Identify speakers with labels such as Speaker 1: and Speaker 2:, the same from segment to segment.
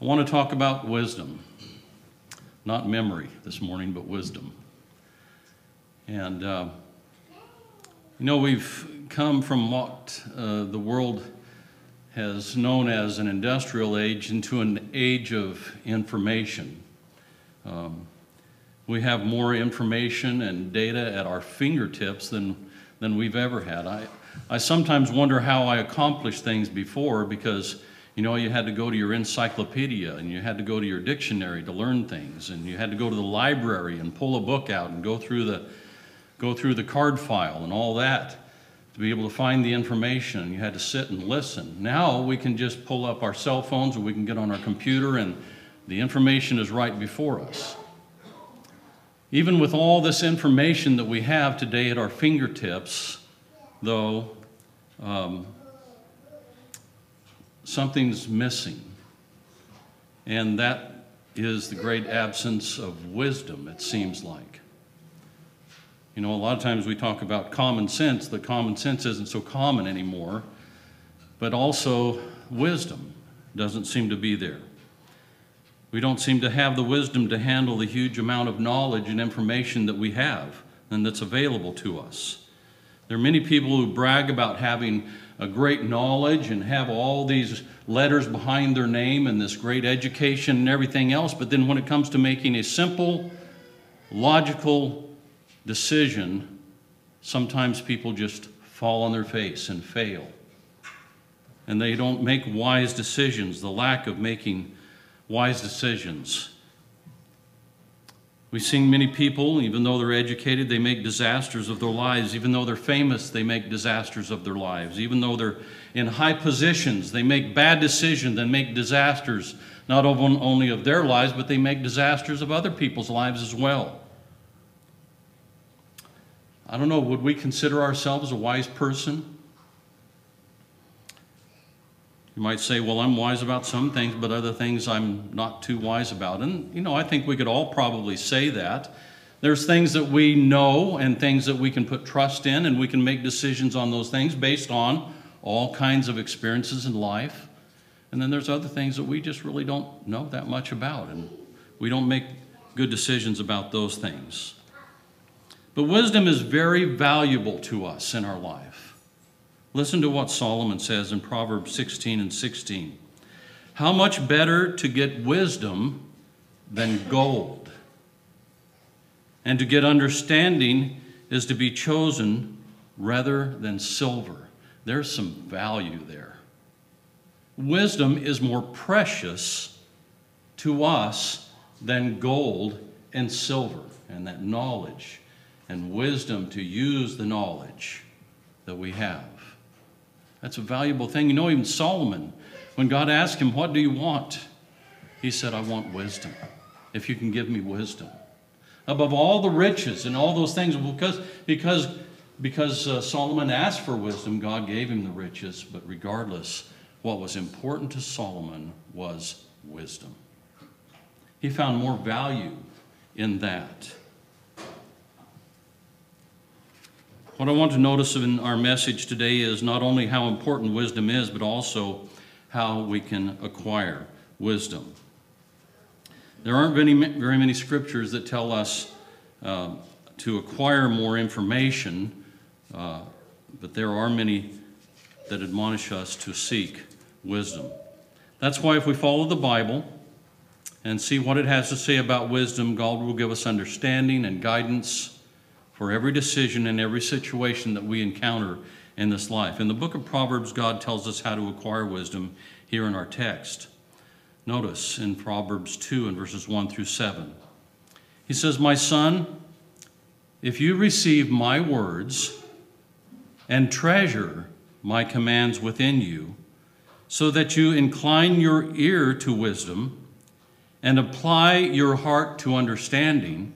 Speaker 1: I want to talk about wisdom. Not memory this morning, but wisdom. And, uh, you know, we've come from what uh, the world has known as an industrial age into an age of information. Um, we have more information and data at our fingertips than, than we've ever had. I, I sometimes wonder how I accomplished things before because you know, you had to go to your encyclopedia and you had to go to your dictionary to learn things, and you had to go to the library and pull a book out and go through the, go through the card file and all that to be able to find the information. You had to sit and listen. Now we can just pull up our cell phones or we can get on our computer and the information is right before us. Even with all this information that we have today at our fingertips, though, um, something's missing. And that is the great absence of wisdom, it seems like. You know, a lot of times we talk about common sense, The common sense isn't so common anymore, but also wisdom doesn't seem to be there. We don't seem to have the wisdom to handle the huge amount of knowledge and information that we have and that's available to us. There are many people who brag about having a great knowledge and have all these letters behind their name and this great education and everything else, but then when it comes to making a simple, logical decision, sometimes people just fall on their face and fail. And they don't make wise decisions, the lack of making wise decisions We've seen many people, even though they're educated, they make disasters of their lives. Even though they're famous, they make disasters of their lives. Even though they're in high positions, they make bad decisions and make disasters, not only of their lives, but they make disasters of other people's lives as well. I don't know, would we consider ourselves a wise person? You might say, well, I'm wise about some things, but other things I'm not too wise about. And, you know, I think we could all probably say that. There's things that we know and things that we can put trust in, and we can make decisions on those things based on all kinds of experiences in life. And then there's other things that we just really don't know that much about, and we don't make good decisions about those things. But wisdom is very valuable to us in our life. Listen to what Solomon says in Proverbs 16 and 16. How much better to get wisdom than gold, and to get understanding is to be chosen rather than silver. There's some value there. Wisdom is more precious to us than gold and silver, and that knowledge and wisdom to use the knowledge that we have. That's a valuable thing. You know, even Solomon, when God asked him, What do you want? He said, I want wisdom. If you can give me wisdom. Above all the riches and all those things, because, because, because uh, Solomon asked for wisdom, God gave him the riches. But regardless, what was important to Solomon was wisdom. He found more value in that. What I want to notice in our message today is not only how important wisdom is, but also how we can acquire wisdom. There aren't very, very many scriptures that tell us uh, to acquire more information, uh, but there are many that admonish us to seek wisdom. That's why if we follow the Bible and see what it has to say about wisdom, God will give us understanding and guidance for every decision and every situation that we encounter in this life. In the book of Proverbs, God tells us how to acquire wisdom here in our text. Notice in Proverbs 2 and verses 1 through 7. He says, My son, if you receive my words and treasure my commands within you, so that you incline your ear to wisdom and apply your heart to understanding,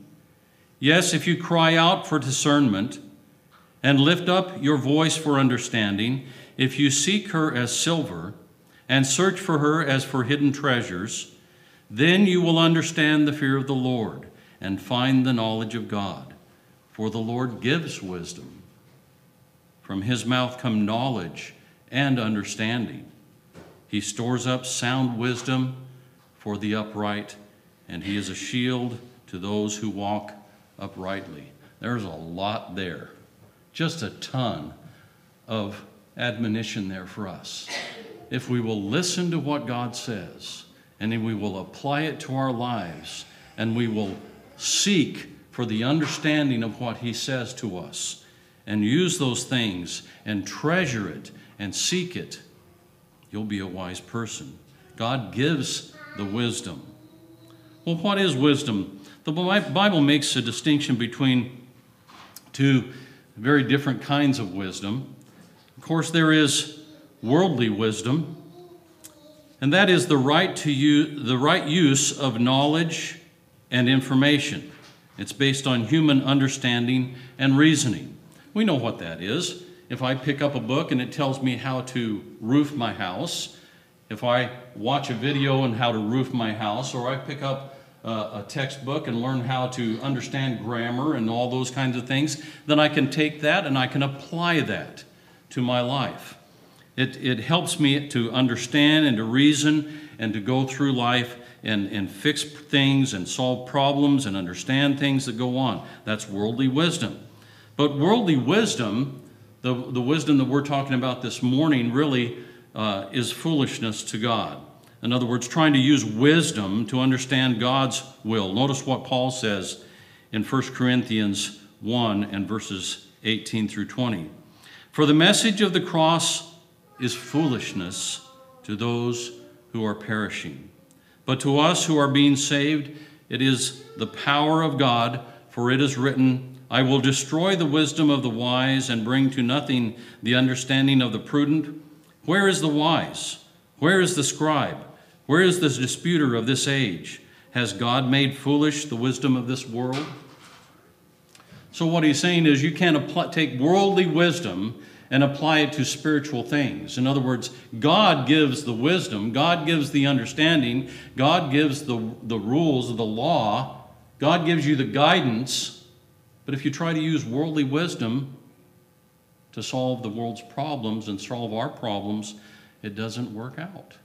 Speaker 1: Yes, if you cry out for discernment and lift up your voice for understanding, if you seek her as silver and search for her as for hidden treasures, then you will understand the fear of the Lord and find the knowledge of God. For the Lord gives wisdom. From his mouth come knowledge and understanding. He stores up sound wisdom for the upright, and he is a shield to those who walk uprightly. There's a lot there, just a ton of admonition there for us. If we will listen to what God says, and we will apply it to our lives, and we will seek for the understanding of what He says to us, and use those things, and treasure it, and seek it, you'll be a wise person. God gives the wisdom. Well, what is wisdom? The Bible makes a distinction between two very different kinds of wisdom. Of course, there is worldly wisdom, and that is the right to use, the right use of knowledge and information. It's based on human understanding and reasoning. We know what that is. If I pick up a book and it tells me how to roof my house, if I watch a video on how to roof my house, or I pick up uh, a textbook and learn how to understand grammar and all those kinds of things, then I can take that and I can apply that to my life. It, it helps me to understand and to reason and to go through life and, and fix things and solve problems and understand things that go on. That's worldly wisdom. But worldly wisdom, the, the wisdom that we're talking about this morning, really uh, is foolishness to God. In other words, trying to use wisdom to understand God's will. Notice what Paul says in 1 Corinthians 1 and verses 18 through 20. For the message of the cross is foolishness to those who are perishing. But to us who are being saved, it is the power of God, for it is written, I will destroy the wisdom of the wise and bring to nothing the understanding of the prudent. Where is the wise? Where is the scribe? Where is the disputer of this age? Has God made foolish the wisdom of this world? So, what he's saying is, you can't apply, take worldly wisdom and apply it to spiritual things. In other words, God gives the wisdom, God gives the understanding, God gives the, the rules of the law, God gives you the guidance. But if you try to use worldly wisdom to solve the world's problems and solve our problems, it doesn't work out.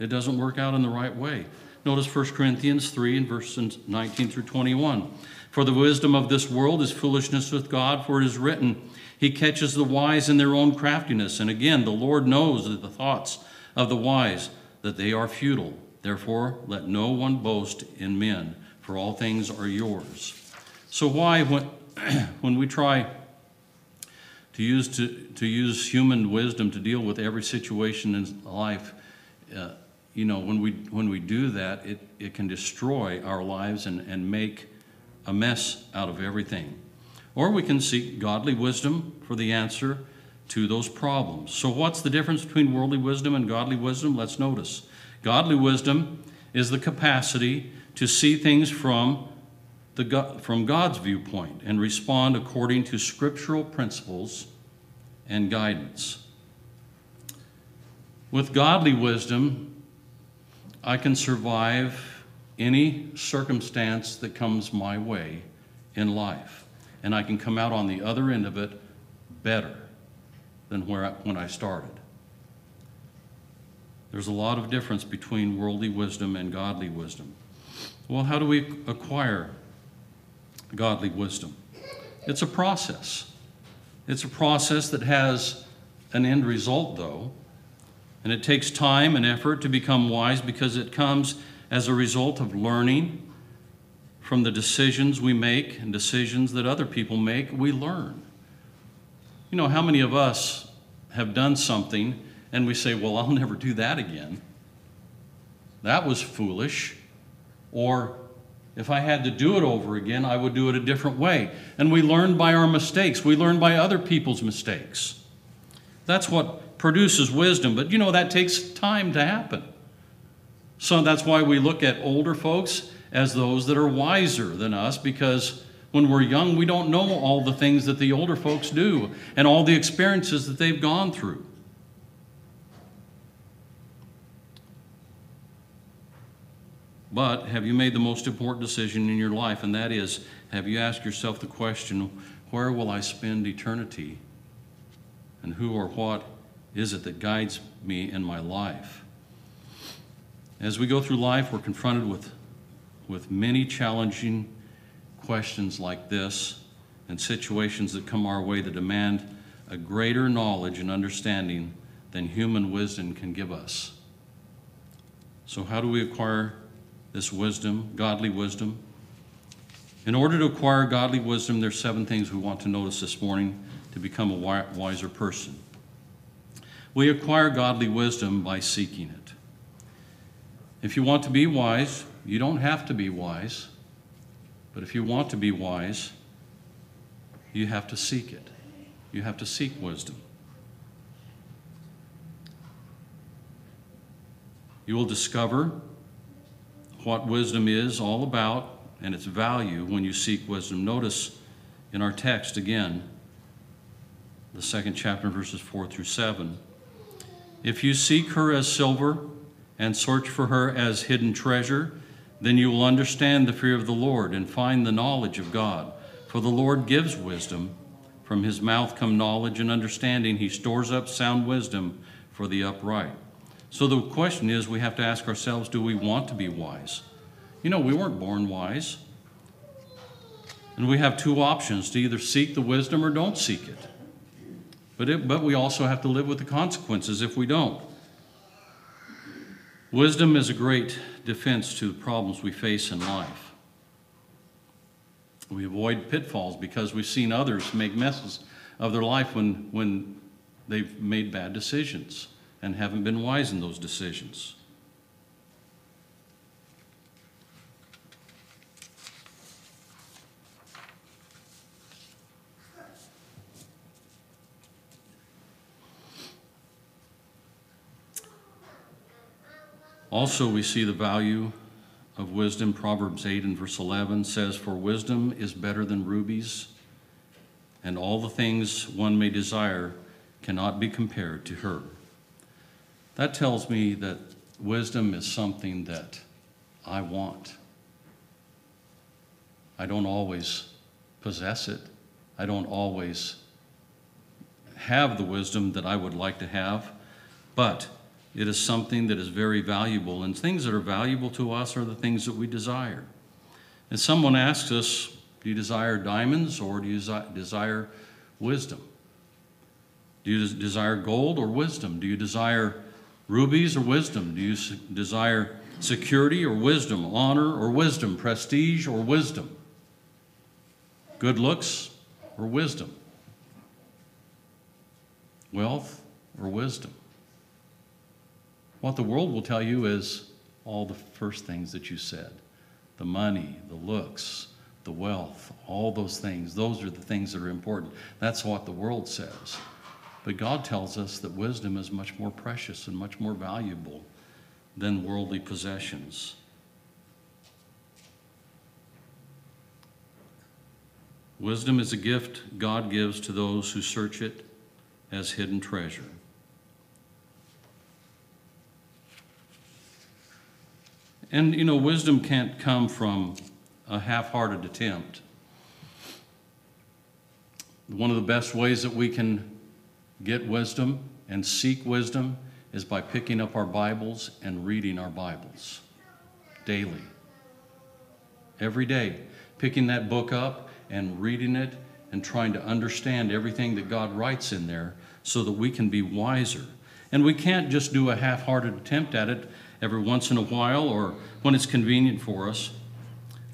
Speaker 1: It doesn't work out in the right way. Notice 1 Corinthians 3 and verses 19 through 21. For the wisdom of this world is foolishness with God, for it is written, He catches the wise in their own craftiness. And again, the Lord knows that the thoughts of the wise, that they are futile. Therefore, let no one boast in men, for all things are yours. So, why, when, when we try to use, to, to use human wisdom to deal with every situation in life, uh, you know, when we, when we do that, it, it can destroy our lives and, and make a mess out of everything. Or we can seek godly wisdom for the answer to those problems. So, what's the difference between worldly wisdom and godly wisdom? Let's notice. Godly wisdom is the capacity to see things from, the, from God's viewpoint and respond according to scriptural principles and guidance. With godly wisdom, I can survive any circumstance that comes my way in life, and I can come out on the other end of it better than where I, when I started. There's a lot of difference between worldly wisdom and godly wisdom. Well, how do we acquire godly wisdom? It's a process. It's a process that has an end result, though, and it takes time and effort to become wise because it comes as a result of learning from the decisions we make and decisions that other people make. We learn. You know, how many of us have done something and we say, Well, I'll never do that again? That was foolish. Or, if I had to do it over again, I would do it a different way. And we learn by our mistakes, we learn by other people's mistakes. That's what produces wisdom, but you know, that takes time to happen. So that's why we look at older folks as those that are wiser than us because when we're young, we don't know all the things that the older folks do and all the experiences that they've gone through. But have you made the most important decision in your life? And that is, have you asked yourself the question, where will I spend eternity? And who or what is it that guides me in my life? As we go through life, we're confronted with, with many challenging questions like this and situations that come our way that demand a greater knowledge and understanding than human wisdom can give us. So, how do we acquire this wisdom, godly wisdom? In order to acquire godly wisdom, there's seven things we want to notice this morning to become a wiser person. We acquire godly wisdom by seeking it. If you want to be wise, you don't have to be wise, but if you want to be wise, you have to seek it. You have to seek wisdom. You will discover what wisdom is all about and its value when you seek wisdom. Notice in our text again, the second chapter, verses 4 through 7. If you seek her as silver and search for her as hidden treasure, then you will understand the fear of the Lord and find the knowledge of God. For the Lord gives wisdom. From his mouth come knowledge and understanding. He stores up sound wisdom for the upright. So the question is we have to ask ourselves do we want to be wise? You know, we weren't born wise. And we have two options to either seek the wisdom or don't seek it. But, it, but we also have to live with the consequences if we don't. Wisdom is a great defense to the problems we face in life. We avoid pitfalls because we've seen others make messes of their life when, when they've made bad decisions and haven't been wise in those decisions. Also, we see the value of wisdom. Proverbs 8 and verse 11 says, For wisdom is better than rubies, and all the things one may desire cannot be compared to her. That tells me that wisdom is something that I want. I don't always possess it. I don't always have the wisdom that I would like to have, but it is something that is very valuable. And things that are valuable to us are the things that we desire. And someone asks us, Do you desire diamonds or do you desire wisdom? Do you desire gold or wisdom? Do you desire Rubies or wisdom? Do you desire security or wisdom, honor or wisdom, prestige or wisdom? Good looks or wisdom? Wealth or wisdom? What the world will tell you is all the first things that you said the money, the looks, the wealth, all those things. Those are the things that are important. That's what the world says. But God tells us that wisdom is much more precious and much more valuable than worldly possessions. Wisdom is a gift God gives to those who search it as hidden treasure. And, you know, wisdom can't come from a half hearted attempt. One of the best ways that we can get wisdom and seek wisdom is by picking up our Bibles and reading our Bibles daily. Every day, picking that book up and reading it and trying to understand everything that God writes in there so that we can be wiser. And we can't just do a half hearted attempt at it every once in a while or when it's convenient for us.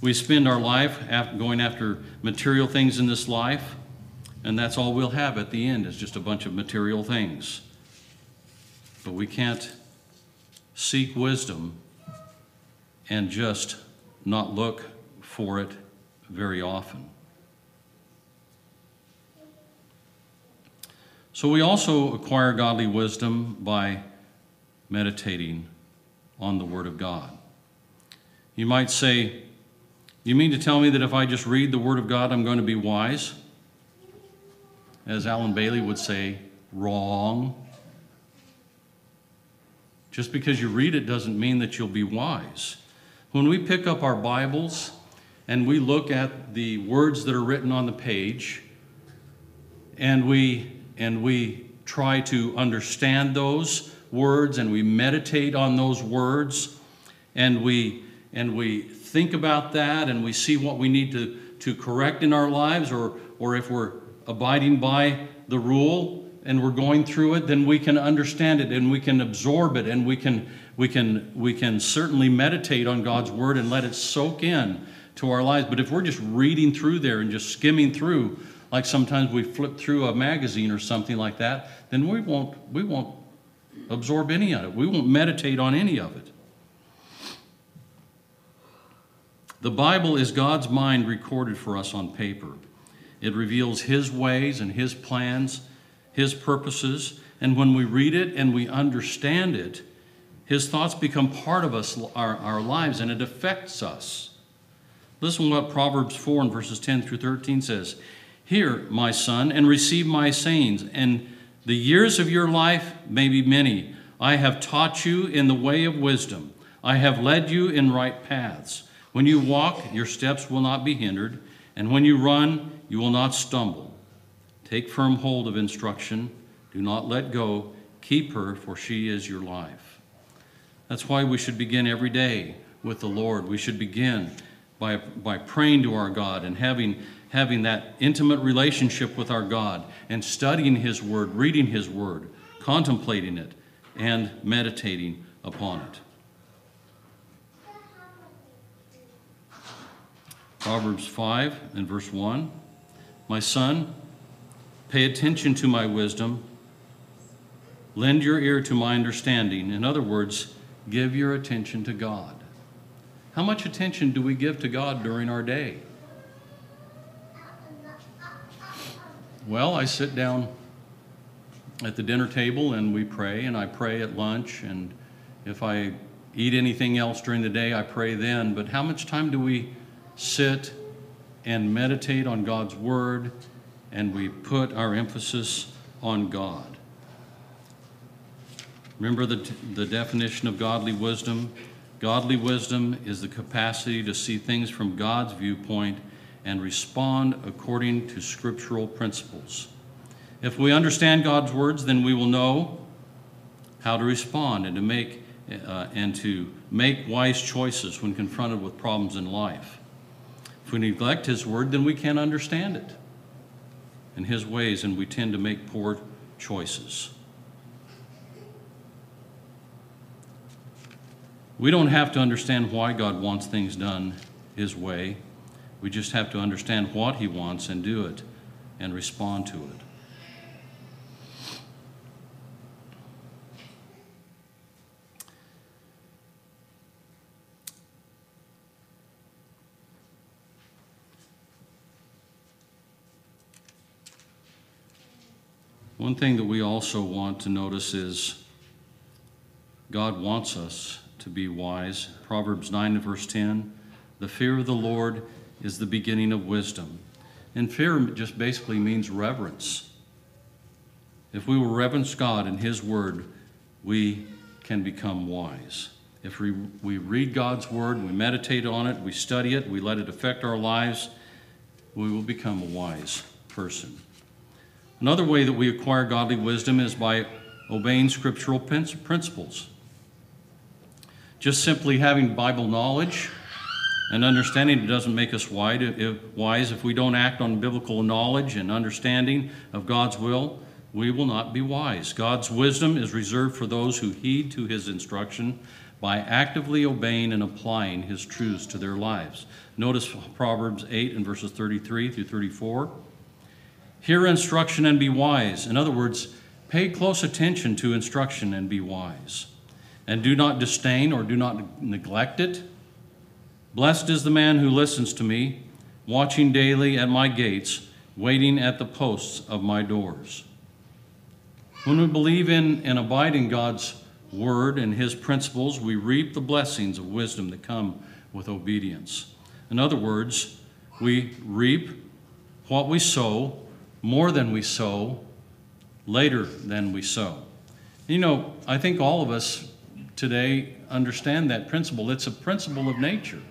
Speaker 1: We spend our life going after material things in this life and that's all we'll have at the end is just a bunch of material things. But we can't seek wisdom and just not look for it very often. So we also acquire godly wisdom by meditating on the Word of God. You might say, You mean to tell me that if I just read the Word of God, I'm going to be wise? as Alan Bailey would say, wrong. Just because you read it doesn't mean that you'll be wise. When we pick up our Bibles and we look at the words that are written on the page and we and we try to understand those words and we meditate on those words and we and we think about that and we see what we need to, to correct in our lives or or if we're abiding by the rule and we're going through it, then we can understand it and we can absorb it and we can we can we can certainly meditate on God's word and let it soak in to our lives. But if we're just reading through there and just skimming through, like sometimes we flip through a magazine or something like that, then we won't we won't absorb any of it. We won't meditate on any of it. The Bible is God's mind recorded for us on paper. It reveals His ways and His plans, His purposes, and when we read it and we understand it, His thoughts become part of us, our, our lives, and it affects us. Listen to what Proverbs 4 and verses 10 through 13 says. Hear, my son, and receive my sayings, and the years of your life may be many. I have taught you in the way of wisdom. I have led you in right paths. When you walk, your steps will not be hindered, and when you run, you will not stumble. Take firm hold of instruction. Do not let go. Keep her, for she is your life. That's why we should begin every day with the Lord. We should begin by, by praying to our God and having, having that intimate relationship with our God and studying His Word, reading His Word, contemplating it, and meditating upon it. Proverbs 5 and verse 1 My son, pay attention to my wisdom, lend your ear to my understanding. In other words, give your attention to God. How much attention do we give to God during our day? Well, I sit down at the dinner table and we pray, and I pray at lunch, and if I eat anything else during the day, I pray then. But how much time do we sit and meditate on God's Word and we put our emphasis on God? Remember the, the definition of godly wisdom? Godly wisdom is the capacity to see things from God's viewpoint and respond according to scriptural principles. If we understand God's words, then we will know how to respond and to make uh, and to make wise choices when confronted with problems in life. If we neglect His word, then we can't understand it and His ways, and we tend to make poor choices. We don't have to understand why God wants things done His way. We just have to understand what He wants and do it and respond to it. One thing that we also want to notice is God wants us to be wise. Proverbs 9 verse 10 The fear of the Lord is the beginning of wisdom. And fear just basically means reverence. If we will reverence God and His Word, we can become wise. If we, we read God's Word, we meditate on it, we study it, we let it affect our lives, we will become a wise person. Another way that we acquire godly wisdom is by obeying scriptural principles. Just simply having Bible knowledge and understanding doesn't make us wise. If we don't act on biblical knowledge and understanding of God's will, we will not be wise. God's wisdom is reserved for those who heed to his instruction by actively obeying and applying his truths to their lives. Notice Proverbs 8 and verses 33 through 34. Hear instruction and be wise. In other words, pay close attention to instruction and be wise and do not disdain or do not neglect it. Blessed is the man who listens to me, watching daily at my gates, waiting at the posts of my doors. When we believe in and abide in God's word and his principles, we reap the blessings of wisdom that come with obedience. In other words, we reap what we sow, more than we sow, later than we sow. You know, I think all of us today understand that principle. It's a principle of nature.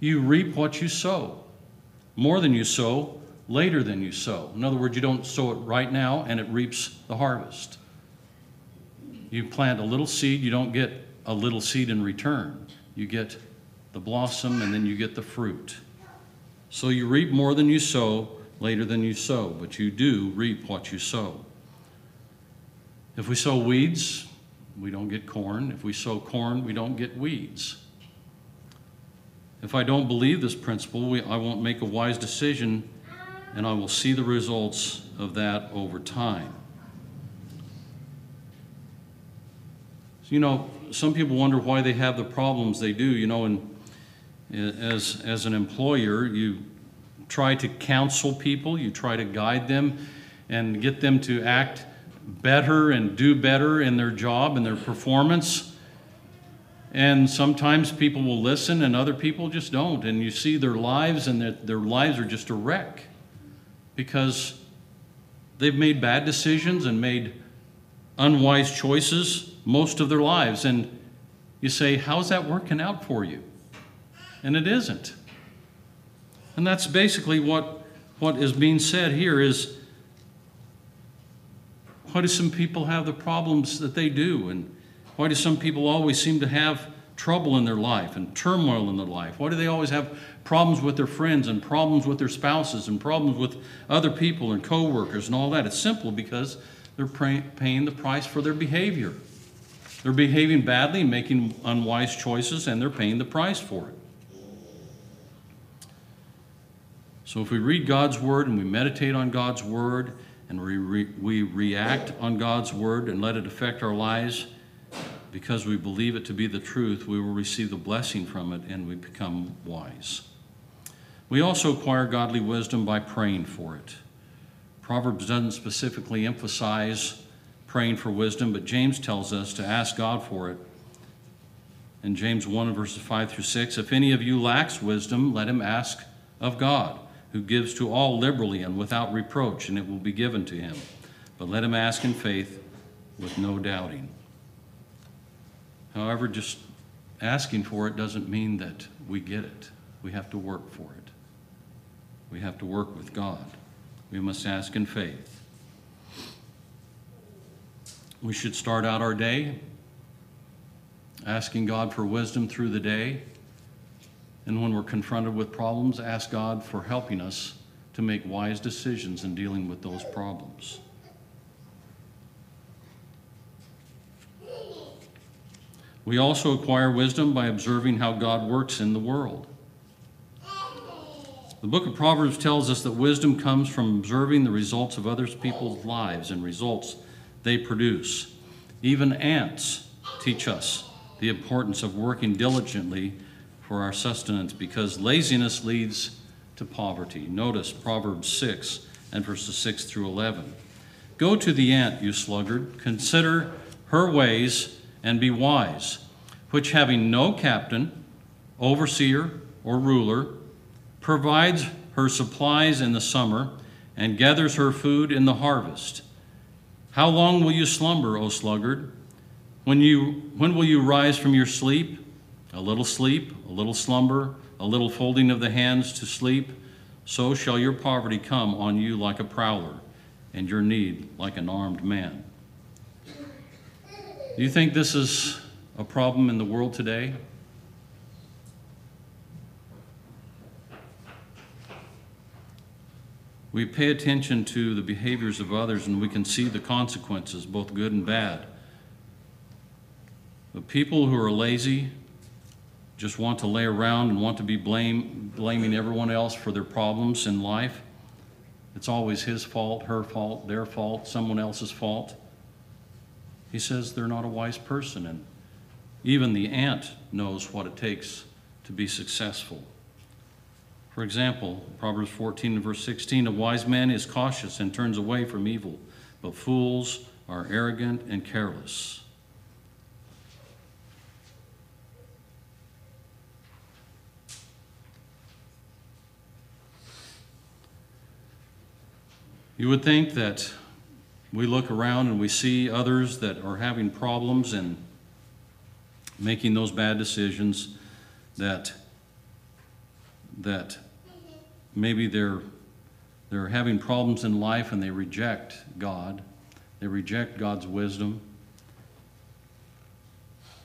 Speaker 1: You reap what you sow. More than you sow, later than you sow. In other words, you don't sow it right now and it reaps the harvest. You plant a little seed, you don't get a little seed in return. you get the blossom, and then you get the fruit. So you reap more than you sow, later than you sow, but you do reap what you sow. If we sow weeds, we don't get corn. If we sow corn, we don't get weeds. If I don't believe this principle, we, I won't make a wise decision, and I will see the results of that over time. So, you know, some people wonder why they have the problems they do. You know, and as, as an employer, you try to counsel people, you try to guide them and get them to act better and do better in their job and their performance. And sometimes people will listen and other people just don't. And you see their lives, and their, their lives are just a wreck because they've made bad decisions and made unwise choices most of their lives. And you say, How's that working out for you? And it isn't. And that's basically what, what is being said here is why do some people have the problems that they do? And why do some people always seem to have trouble in their life and turmoil in their life? Why do they always have problems with their friends and problems with their spouses and problems with other people and coworkers and all that? It's simple because they're paying the price for their behavior. They're behaving badly, making unwise choices, and they're paying the price for it. So if we read God's Word and we meditate on God's Word and we, re- we react on God's Word and let it affect our lives because we believe it to be the truth, we will receive the blessing from it and we become wise. We also acquire godly wisdom by praying for it. Proverbs doesn't specifically emphasize praying for wisdom, but James tells us to ask God for it. In James 1 verses 5 through 6, if any of you lacks wisdom, let him ask of God who gives to all liberally and without reproach, and it will be given to him. But let him ask in faith with no doubting. However, just asking for it doesn't mean that we get it. We have to work for it. We have to work with God. We must ask in faith. We should start out our day asking God for wisdom through the day and when we're confronted with problems, ask God for helping us to make wise decisions in dealing with those problems. We also acquire wisdom by observing how God works in the world. The book of Proverbs tells us that wisdom comes from observing the results of other people's lives and results they produce. Even ants teach us the importance of working diligently for our sustenance because laziness leads to poverty. Notice Proverbs 6 and verses 6 through 11. Go to the ant, you sluggard, consider her ways and be wise, which having no captain, overseer, or ruler, provides her supplies in the summer and gathers her food in the harvest. How long will you slumber, O sluggard? When, you, when will you rise from your sleep? A little sleep, a little slumber, a little folding of the hands to sleep, so shall your poverty come on you like a prowler, and your need like an armed man. Do you think this is a problem in the world today? We pay attention to the behaviors of others and we can see the consequences, both good and bad. But people who are lazy, just want to lay around and want to be blame, blaming everyone else for their problems in life. It's always his fault, her fault, their fault, someone else's fault. He says they're not a wise person, and even the ant knows what it takes to be successful. For example, Proverbs 14 and verse 16 a wise man is cautious and turns away from evil, but fools are arrogant and careless. You would think that we look around and we see others that are having problems and making those bad decisions that that maybe they're they're having problems in life and they reject God. They reject God's wisdom.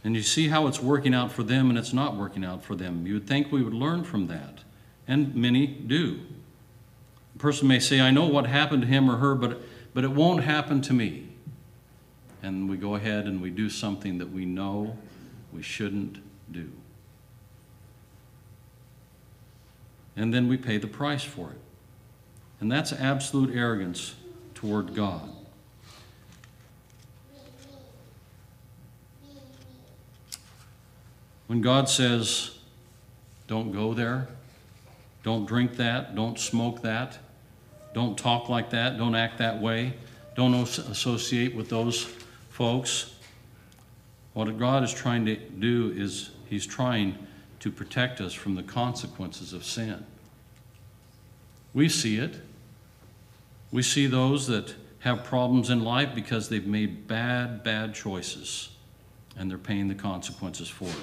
Speaker 1: And you see how it's working out for them and it's not working out for them. You would think we would learn from that, and many do. A person may say, I know what happened to him or her, but, but it won't happen to me. And we go ahead and we do something that we know we shouldn't do. And then we pay the price for it. And that's absolute arrogance toward God. When God says, don't go there, don't drink that, don't smoke that, don't talk like that, don't act that way, don't associate with those folks, what God is trying to do is He's trying to protect us from the consequences of sin. We see it. We see those that have problems in life because they've made bad, bad choices and they're paying the consequences for it.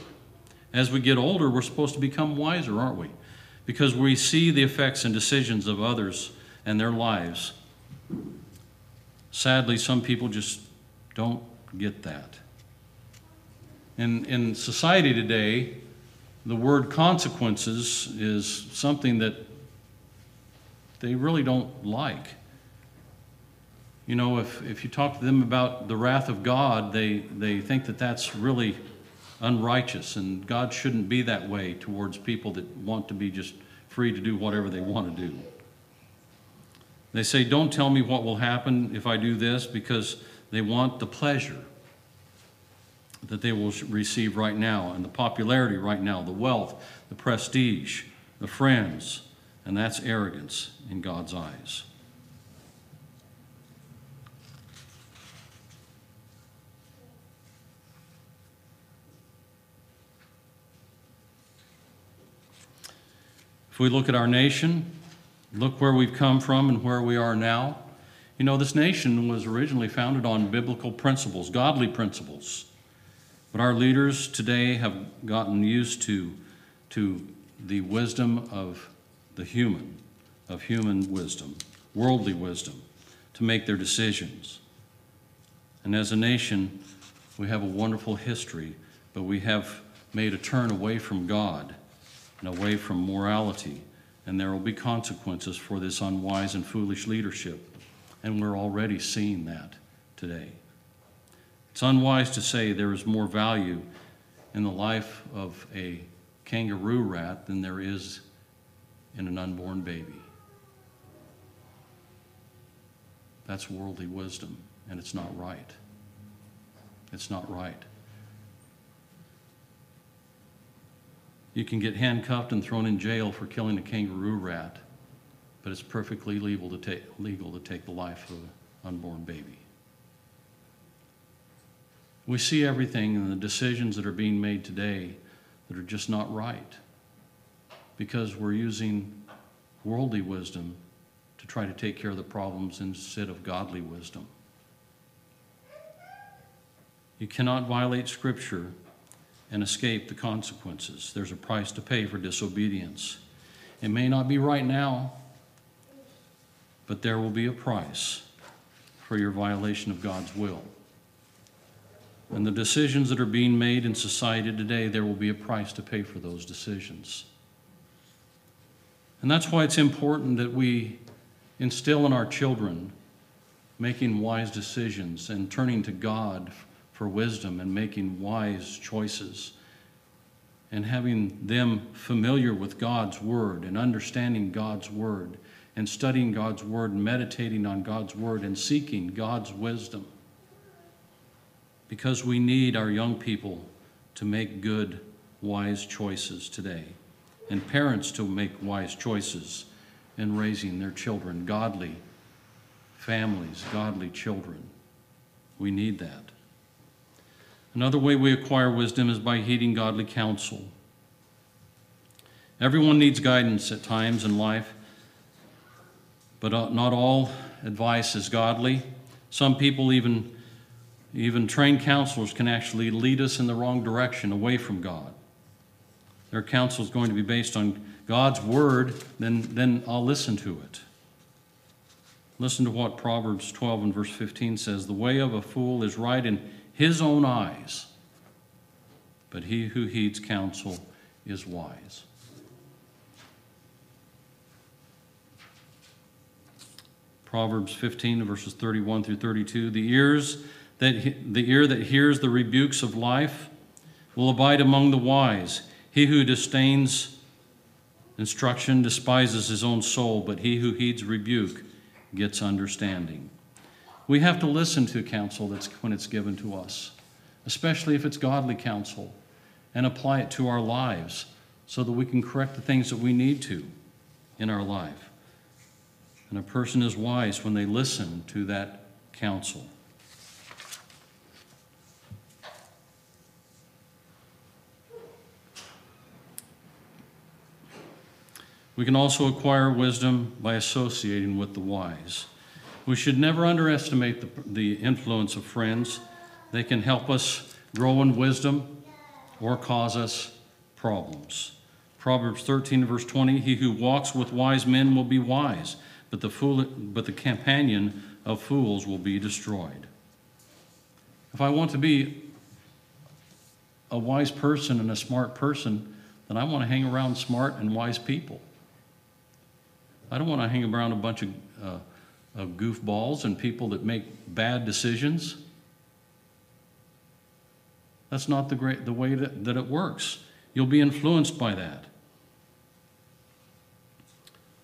Speaker 1: As we get older, we're supposed to become wiser, aren't we? Because we see the effects and decisions of others and their lives. Sadly, some people just don't get that. In, in society today, the word consequences is something that they really don't like. You know, if, if you talk to them about the wrath of God, they, they think that that's really unrighteous, and God shouldn't be that way towards people that want to be just free to do whatever they want to do. They say, Don't tell me what will happen if I do this, because they want the pleasure that they will receive right now, and the popularity right now, the wealth, the prestige, the friends, and that's arrogance in God's eyes. If we look at our nation, look where we've come from and where we are now. You know, this nation was originally founded on biblical principles, godly principles. But our leaders today have gotten used to, to the wisdom of the human, of human wisdom, worldly wisdom, to make their decisions. And as a nation, we have a wonderful history, but we have made a turn away from God and away from morality, and there will be consequences for this unwise and foolish leadership. And we're already seeing that today. It's unwise to say there is more value in the life of a kangaroo rat than there is in an unborn baby. That's worldly wisdom, and it's not right. It's not right. You can get handcuffed and thrown in jail for killing a kangaroo rat, but it's perfectly legal to take, legal to take the life of an unborn baby. We see everything in the decisions that are being made today that are just not right because we're using worldly wisdom to try to take care of the problems instead of godly wisdom. You cannot violate Scripture and escape the consequences. There's a price to pay for disobedience. It may not be right now, but there will be a price for your violation of God's will. And the decisions that are being made in society today, there will be a price to pay for those decisions. And that's why it's important that we instill in our children making wise decisions and turning to God for wisdom and making wise choices and having them familiar with God's Word and understanding God's Word and studying God's Word and meditating on God's Word and seeking God's wisdom. Because we need our young people to make good, wise choices today, and parents to make wise choices in raising their children, godly families, godly children. We need that. Another way we acquire wisdom is by heeding godly counsel. Everyone needs guidance at times in life, but uh, not all advice is godly. Some people, even, even trained counselors, can actually lead us in the wrong direction away from God. Their counsel is going to be based on God's word, then, then I'll listen to it. Listen to what Proverbs 12 and verse 15 says The way of a fool is right in his own eyes, but he who heeds counsel is wise. Proverbs 15, verses 31 through 32. The ears that the ear that hears the rebukes of life will abide among the wise. He who disdains instruction despises his own soul, but he who heeds rebuke gets understanding. We have to listen to counsel that's when it's given to us, especially if it's godly counsel, and apply it to our lives so that we can correct the things that we need to in our life. And a person is wise when they listen to that counsel. We can also acquire wisdom by associating with the wise. We should never underestimate the, the influence of friends. They can help us grow in wisdom or cause us problems. Proverbs 13, verse 20 He who walks with wise men will be wise, but the, fool, but the companion of fools will be destroyed. If I want to be a wise person and a smart person, then I want to hang around smart and wise people. I don't want to hang around a bunch of, uh, of goofballs and people that make bad decisions. That's not the, great, the way that, that it works. You'll be influenced by that.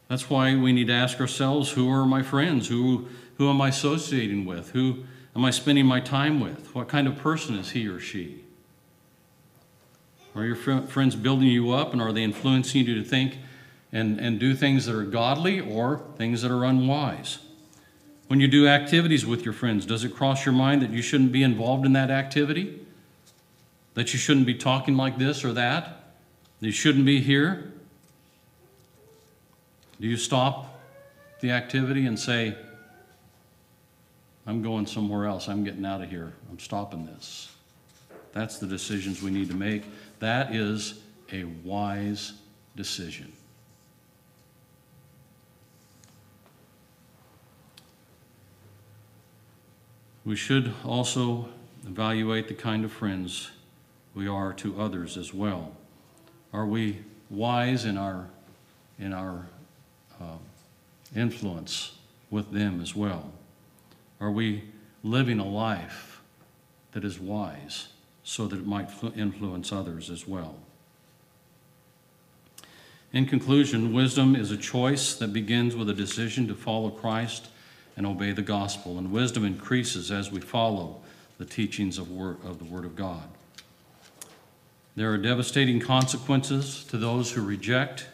Speaker 1: That's why we need to ask ourselves who are my friends? Who, who am I associating with? Who am I spending my time with? What kind of person is he or she? Are your friends building you up and are they influencing you to think and, and do things that are godly or things that are unwise. When you do activities with your friends, does it cross your mind that you shouldn't be involved in that activity? That you shouldn't be talking like this or that? That you shouldn't be here? Do you stop the activity and say, I'm going somewhere else. I'm getting out of here. I'm stopping this. That's the decisions we need to make. That is a wise decision. We should also evaluate the kind of friends we are to others as well. Are we wise in our, in our uh, influence with them as well? Are we living a life that is wise so that it might influence others as well? In conclusion, wisdom is a choice that begins with a decision to follow Christ and obey the gospel. And wisdom increases as we follow the teachings of, word, of the Word of God. There are devastating consequences to those who reject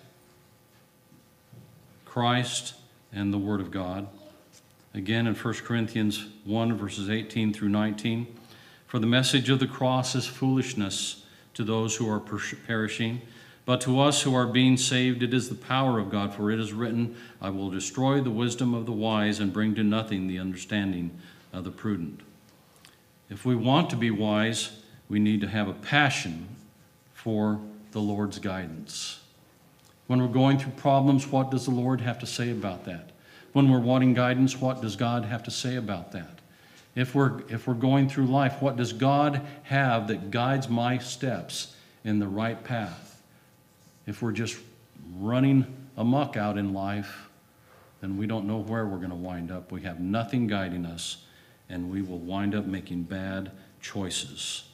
Speaker 1: Christ and the Word of God. Again, in 1 Corinthians 1, verses 18 through 19, for the message of the cross is foolishness to those who are perishing but to us who are being saved, it is the power of God, for it is written, I will destroy the wisdom of the wise and bring to nothing the understanding of the prudent. If we want to be wise, we need to have a passion for the Lord's guidance. When we're going through problems, what does the Lord have to say about that? When we're wanting guidance, what does God have to say about that? If we're, if we're going through life, what does God have that guides my steps in the right path? If we're just running amuck out in life, then we don't know where we're going to wind up. We have nothing guiding us, and we will wind up making bad choices.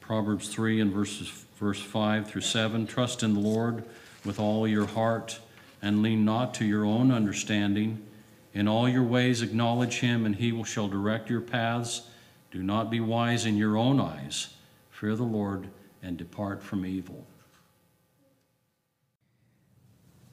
Speaker 1: Proverbs 3 and verses, verse 5 through 7 Trust in the Lord with all your heart, and lean not to your own understanding. In all your ways acknowledge him, and he will shall direct your paths. Do not be wise in your own eyes. Fear the Lord and depart from evil.